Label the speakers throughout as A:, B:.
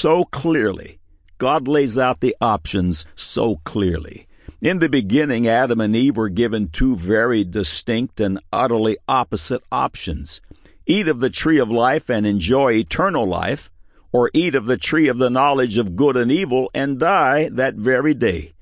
A: so clearly. God lays out the options so clearly. In the beginning, Adam and Eve were given two very distinct and utterly opposite options eat of the tree of life and enjoy eternal life, or eat of the tree of the knowledge of good and evil and die that very day.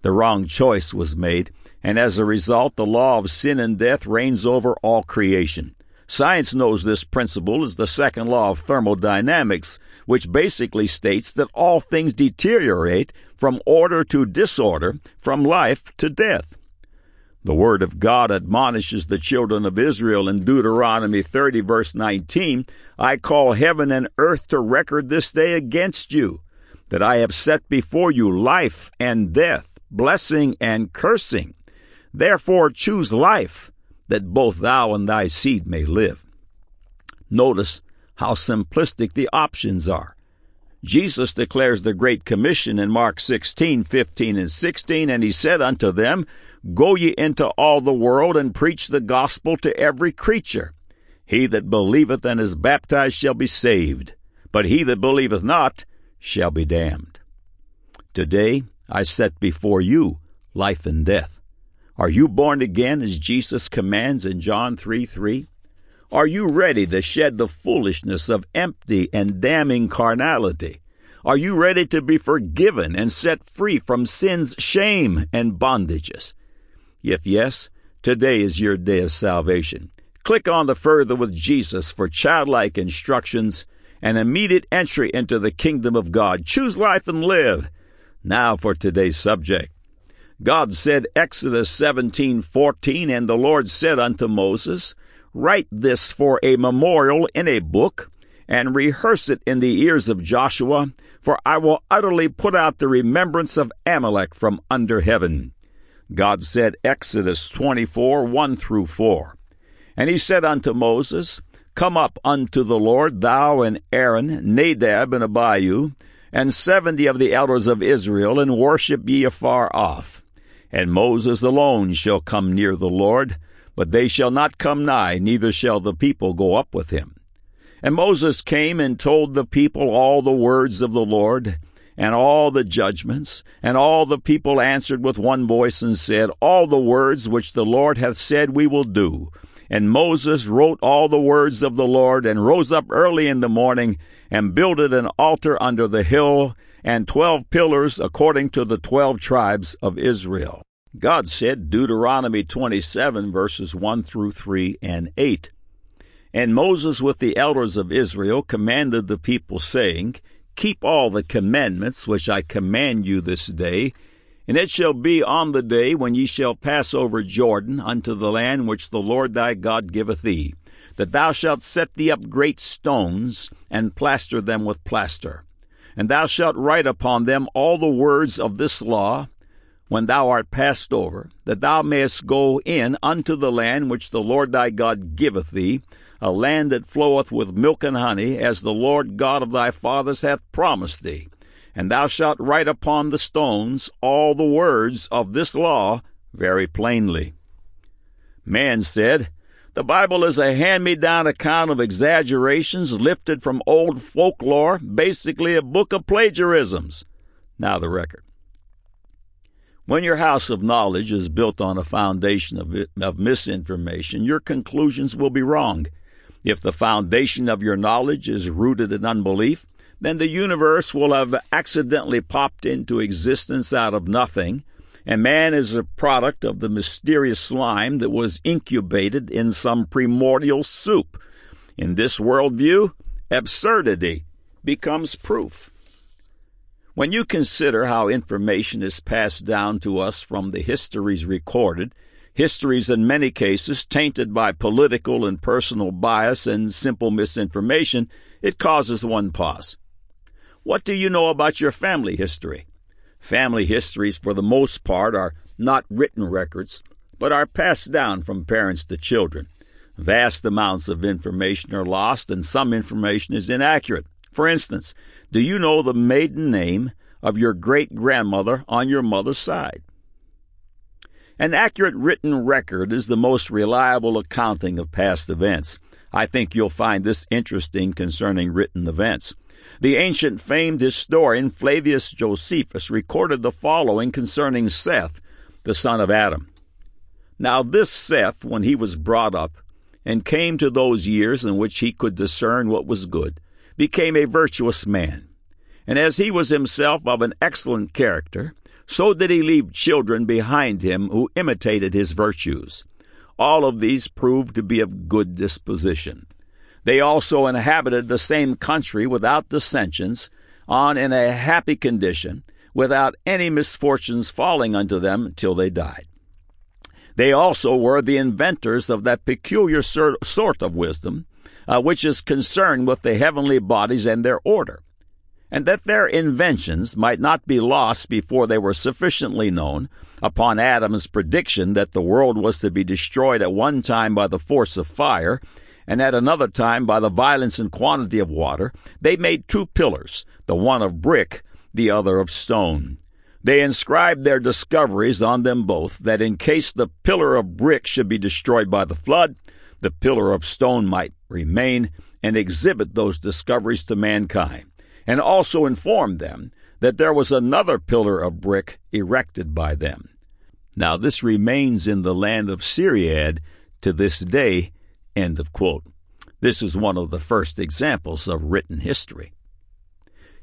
A: The wrong choice was made, and as a result, the law of sin and death reigns over all creation. Science knows this principle as the second law of thermodynamics, which basically states that all things deteriorate from order to disorder, from life to death. The Word of God admonishes the children of Israel in Deuteronomy 30, verse 19 I call heaven and earth to record this day against you, that I have set before you life and death, blessing and cursing. Therefore choose life, that both thou and thy seed may live. Notice how simplistic the options are. Jesus declares the Great Commission in Mark 16, 15, and 16, and he said unto them, Go ye into all the world and preach the gospel to every creature. He that believeth and is baptized shall be saved, but he that believeth not shall be damned. Today I set before you life and death. Are you born again as Jesus commands in John 3 3? Are you ready to shed the foolishness of empty and damning carnality? Are you ready to be forgiven and set free from sin's shame and bondages? If yes, today is your day of salvation. Click on the Further with Jesus for childlike instructions and immediate entry into the kingdom of God. Choose life and live. Now for today's subject. God said Exodus 17:14 and the Lord said unto Moses, Write this for a memorial in a book, and rehearse it in the ears of Joshua, for I will utterly put out the remembrance of Amalek from under heaven. God said, Exodus 24, 1 through 4. And he said unto Moses, Come up unto the Lord, thou and Aaron, Nadab and Abihu, and seventy of the elders of Israel, and worship ye afar off. And Moses alone shall come near the Lord, but they shall not come nigh, neither shall the people go up with him. And Moses came and told the people all the words of the Lord, and all the judgments, and all the people answered with one voice and said, All the words which the Lord hath said we will do. And Moses wrote all the words of the Lord, and rose up early in the morning, and builded an altar under the hill, and twelve pillars according to the twelve tribes of Israel. God said, Deuteronomy 27, verses 1 through 3 and 8. And Moses with the elders of Israel commanded the people, saying, Keep all the commandments which I command you this day, and it shall be on the day when ye shall pass over Jordan unto the land which the Lord thy God giveth thee, that thou shalt set thee up great stones, and plaster them with plaster. And thou shalt write upon them all the words of this law, when thou art passed over, that thou mayest go in unto the land which the Lord thy God giveth thee, a land that floweth with milk and honey, as the Lord God of thy fathers hath promised thee. And thou shalt write upon the stones all the words of this law very plainly. Man said, The Bible is a hand me down account of exaggerations lifted from old folklore, basically a book of plagiarisms. Now the record. When your house of knowledge is built on a foundation of, of misinformation, your conclusions will be wrong. If the foundation of your knowledge is rooted in unbelief, then the universe will have accidentally popped into existence out of nothing, and man is a product of the mysterious slime that was incubated in some primordial soup. In this worldview, absurdity becomes proof. When you consider how information is passed down to us from the histories recorded, histories in many cases tainted by political and personal bias and simple misinformation, it causes one pause. What do you know about your family history? Family histories, for the most part, are not written records, but are passed down from parents to children. Vast amounts of information are lost, and some information is inaccurate. For instance, do you know the maiden name of your great grandmother on your mother's side? An accurate written record is the most reliable accounting of past events. I think you'll find this interesting concerning written events. The ancient famed historian Flavius Josephus recorded the following concerning Seth, the son of Adam. Now this Seth, when he was brought up, and came to those years in which he could discern what was good, became a virtuous man. And as he was himself of an excellent character, so did he leave children behind him who imitated his virtues. All of these proved to be of good disposition. They also inhabited the same country without dissensions, on in a happy condition, without any misfortunes falling unto them till they died. They also were the inventors of that peculiar sort of wisdom uh, which is concerned with the heavenly bodies and their order, and that their inventions might not be lost before they were sufficiently known, upon Adam's prediction that the world was to be destroyed at one time by the force of fire, and at another time by the violence and quantity of water, they made two pillars, the one of brick, the other of stone. They inscribed their discoveries on them both, that in case the pillar of brick should be destroyed by the flood, the pillar of stone might remain and exhibit those discoveries to mankind, and also informed them that there was another pillar of brick erected by them. Now this remains in the land of Siriad to this day. End of quote. This is one of the first examples of written history.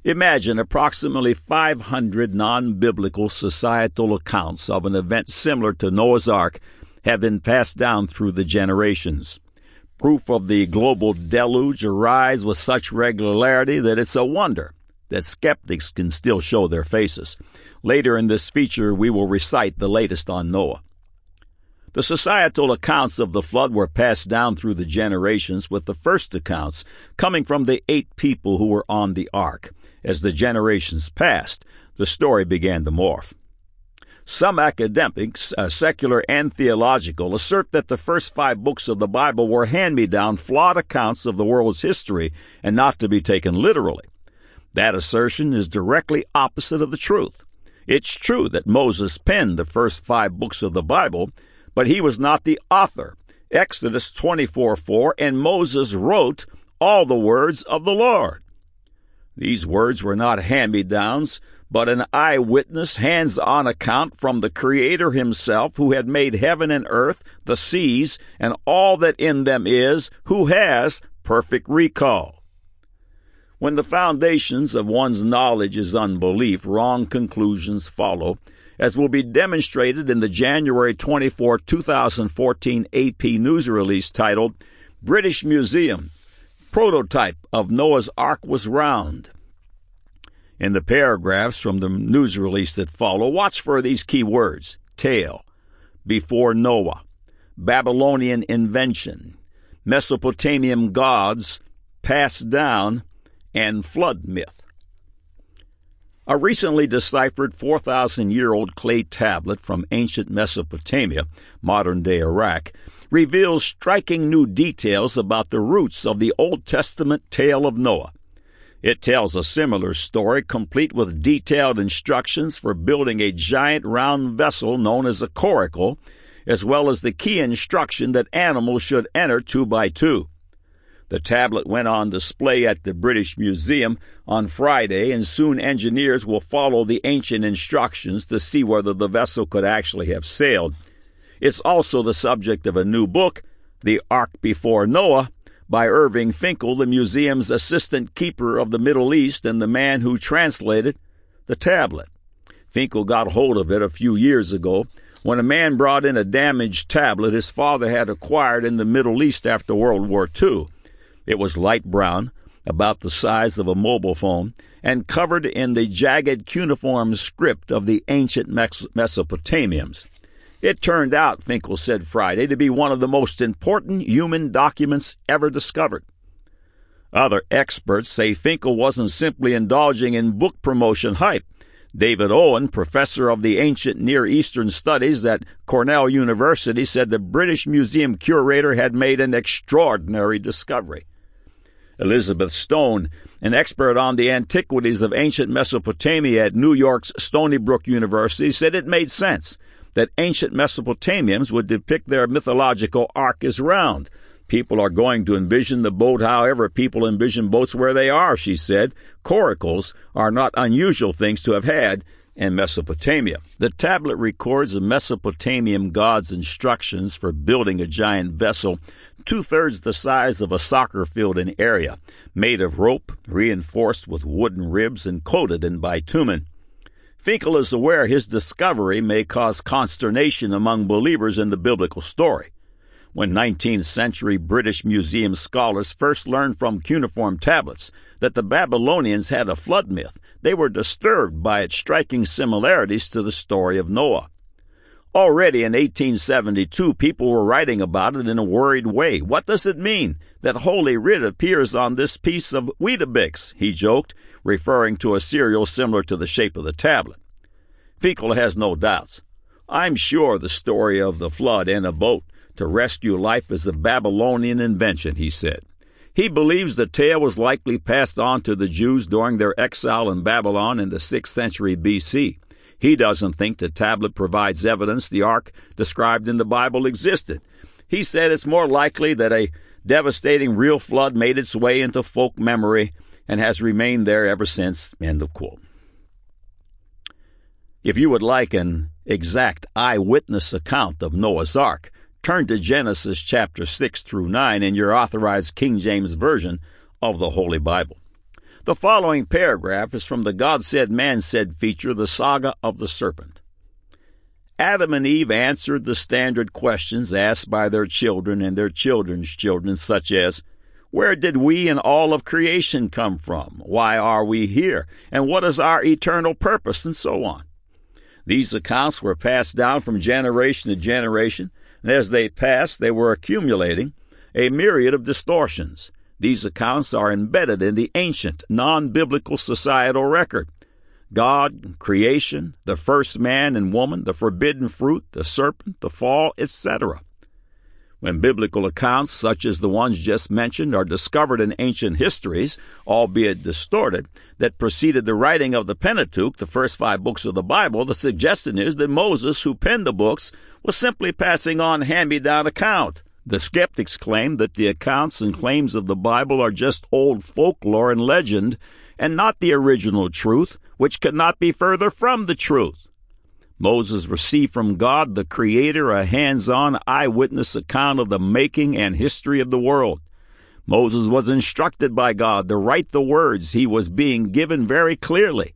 A: Imagine approximately 500 non biblical societal accounts of an event similar to Noah's Ark have been passed down through the generations. Proof of the global deluge arise with such regularity that it's a wonder that skeptics can still show their faces. Later in this feature, we will recite the latest on Noah. The societal accounts of the flood were passed down through the generations, with the first accounts coming from the eight people who were on the ark. As the generations passed, the story began to morph. Some academics, uh, secular and theological, assert that the first five books of the Bible were hand me down, flawed accounts of the world's history and not to be taken literally. That assertion is directly opposite of the truth. It's true that Moses penned the first five books of the Bible, but he was not the author. Exodus 24 4, and Moses wrote all the words of the Lord. These words were not hand me downs, but an eyewitness, hands on account from the Creator Himself, who had made heaven and earth, the seas, and all that in them is, who has perfect recall. When the foundations of one's knowledge is unbelief, wrong conclusions follow, as will be demonstrated in the January 24, 2014 AP news release titled British Museum Prototype of Noah's Ark was round. In the paragraphs from the news release that follow, watch for these key words tale, before Noah, Babylonian invention, Mesopotamian gods, passed down, and flood myth. A recently deciphered 4,000 year old clay tablet from ancient Mesopotamia, modern day Iraq, reveals striking new details about the roots of the Old Testament tale of Noah. It tells a similar story, complete with detailed instructions for building a giant round vessel known as a coracle, as well as the key instruction that animals should enter two by two. The tablet went on display at the British Museum on Friday, and soon engineers will follow the ancient instructions to see whether the vessel could actually have sailed. It's also the subject of a new book, The Ark Before Noah, by Irving Finkel, the museum's assistant keeper of the Middle East and the man who translated the tablet. Finkel got hold of it a few years ago when a man brought in a damaged tablet his father had acquired in the Middle East after World War II. It was light brown, about the size of a mobile phone, and covered in the jagged cuneiform script of the ancient Mesopotamians. It turned out, Finkel said Friday, to be one of the most important human documents ever discovered. Other experts say Finkel wasn't simply indulging in book promotion hype. David Owen, professor of the ancient Near Eastern studies at Cornell University, said the British Museum curator had made an extraordinary discovery. Elizabeth Stone, an expert on the antiquities of ancient Mesopotamia at New York's Stony Brook University, said it made sense that ancient Mesopotamians would depict their mythological ark as round, People are going to envision the boat however people envision boats where they are, she said. Coracles are not unusual things to have had in Mesopotamia. The tablet records the Mesopotamian god's instructions for building a giant vessel two thirds the size of a soccer field in area, made of rope, reinforced with wooden ribs, and coated in bitumen. Finkel is aware his discovery may cause consternation among believers in the biblical story. When 19th century British Museum scholars first learned from cuneiform tablets that the Babylonians had a flood myth, they were disturbed by its striking similarities to the story of Noah. Already in 1872, people were writing about it in a worried way. What does it mean that Holy Writ appears on this piece of Weetabix? He joked, referring to a cereal similar to the shape of the tablet. Finkel has no doubts. I'm sure the story of the flood and a boat to rescue life is a Babylonian invention, he said. He believes the tale was likely passed on to the Jews during their exile in Babylon in the 6th century BC. He doesn't think the tablet provides evidence the ark described in the Bible existed. He said it's more likely that a devastating real flood made its way into folk memory and has remained there ever since. End of quote. If you would like an exact eyewitness account of Noah's Ark, Turn to Genesis chapter 6 through 9 in your authorized King James Version of the Holy Bible. The following paragraph is from the God Said, Man Said feature, The Saga of the Serpent. Adam and Eve answered the standard questions asked by their children and their children's children, such as, Where did we and all of creation come from? Why are we here? And what is our eternal purpose? And so on. These accounts were passed down from generation to generation, as they passed, they were accumulating a myriad of distortions. These accounts are embedded in the ancient, non biblical societal record. God, creation, the first man and woman, the forbidden fruit, the serpent, the fall, etc. When biblical accounts, such as the ones just mentioned, are discovered in ancient histories, albeit distorted, that preceded the writing of the Pentateuch, the first five books of the Bible, the suggestion is that Moses, who penned the books, was simply passing on hand-me-down account. The skeptics claim that the accounts and claims of the Bible are just old folklore and legend, and not the original truth, which could not be further from the truth. Moses received from God, the Creator, a hands-on eyewitness account of the making and history of the world. Moses was instructed by God to write the words he was being given very clearly.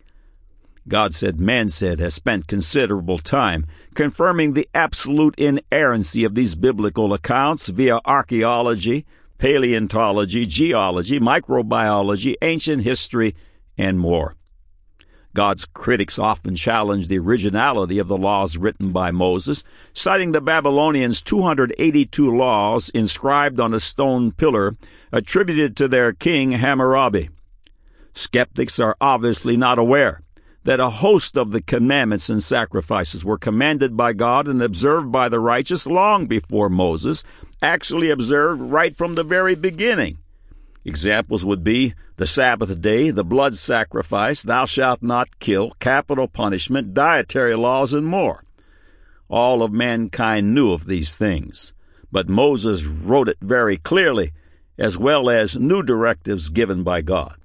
A: God said, man said, has spent considerable time confirming the absolute inerrancy of these biblical accounts via archaeology, paleontology, geology, microbiology, ancient history, and more. God's critics often challenge the originality of the laws written by Moses, citing the Babylonians' 282 laws inscribed on a stone pillar attributed to their king Hammurabi. Skeptics are obviously not aware that a host of the commandments and sacrifices were commanded by God and observed by the righteous long before Moses, actually observed right from the very beginning. Examples would be the Sabbath day, the blood sacrifice, thou shalt not kill, capital punishment, dietary laws, and more. All of mankind knew of these things, but Moses wrote it very clearly, as well as new directives given by God.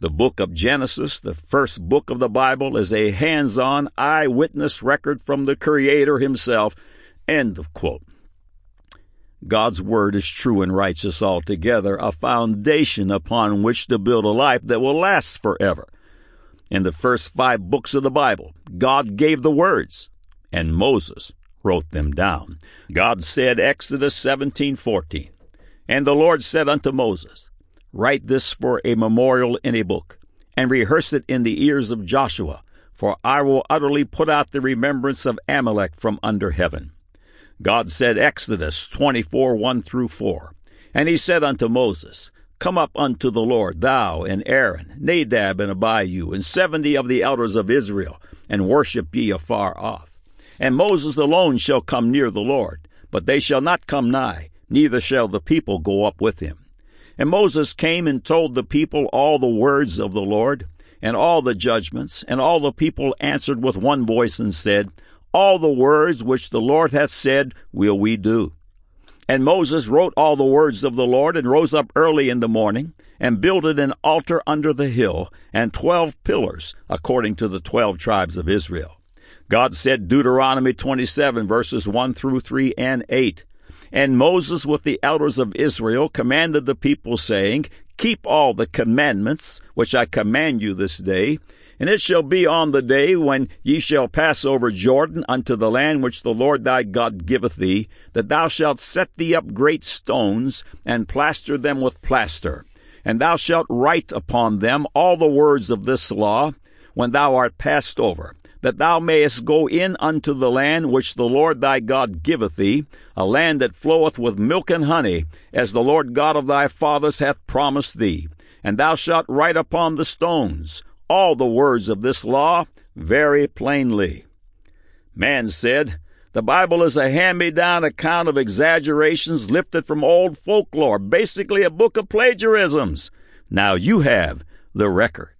A: The book of Genesis, the first book of the Bible, is a hands on eyewitness record from the Creator Himself. End of quote. God's word is true and righteous altogether, a foundation upon which to build a life that will last forever. In the first five books of the Bible, God gave the words, and Moses wrote them down. God said, Exodus 17:14, And the Lord said unto Moses, Write this for a memorial in a book, and rehearse it in the ears of Joshua, for I will utterly put out the remembrance of Amalek from under heaven. God said, Exodus 24, 1 through 4. And he said unto Moses, Come up unto the Lord, thou and Aaron, Nadab and Abihu, and seventy of the elders of Israel, and worship ye afar off. And Moses alone shall come near the Lord, but they shall not come nigh, neither shall the people go up with him. And Moses came and told the people all the words of the Lord, and all the judgments, and all the people answered with one voice and said, All the words which the Lord hath said will we do. And Moses wrote all the words of the Lord, and rose up early in the morning, and builded an altar under the hill, and twelve pillars, according to the twelve tribes of Israel. God said, Deuteronomy 27, verses 1 through 3 and 8. And Moses with the elders of Israel commanded the people, saying, Keep all the commandments which I command you this day, and it shall be on the day when ye shall pass over Jordan unto the land which the Lord thy God giveth thee, that thou shalt set thee up great stones, and plaster them with plaster. And thou shalt write upon them all the words of this law, when thou art passed over, that thou mayest go in unto the land which the Lord thy God giveth thee, a land that floweth with milk and honey, as the Lord God of thy fathers hath promised thee. And thou shalt write upon the stones all the words of this law very plainly. Man said, the Bible is a hand me down account of exaggerations lifted from old folklore, basically a book of plagiarisms. Now you have the record.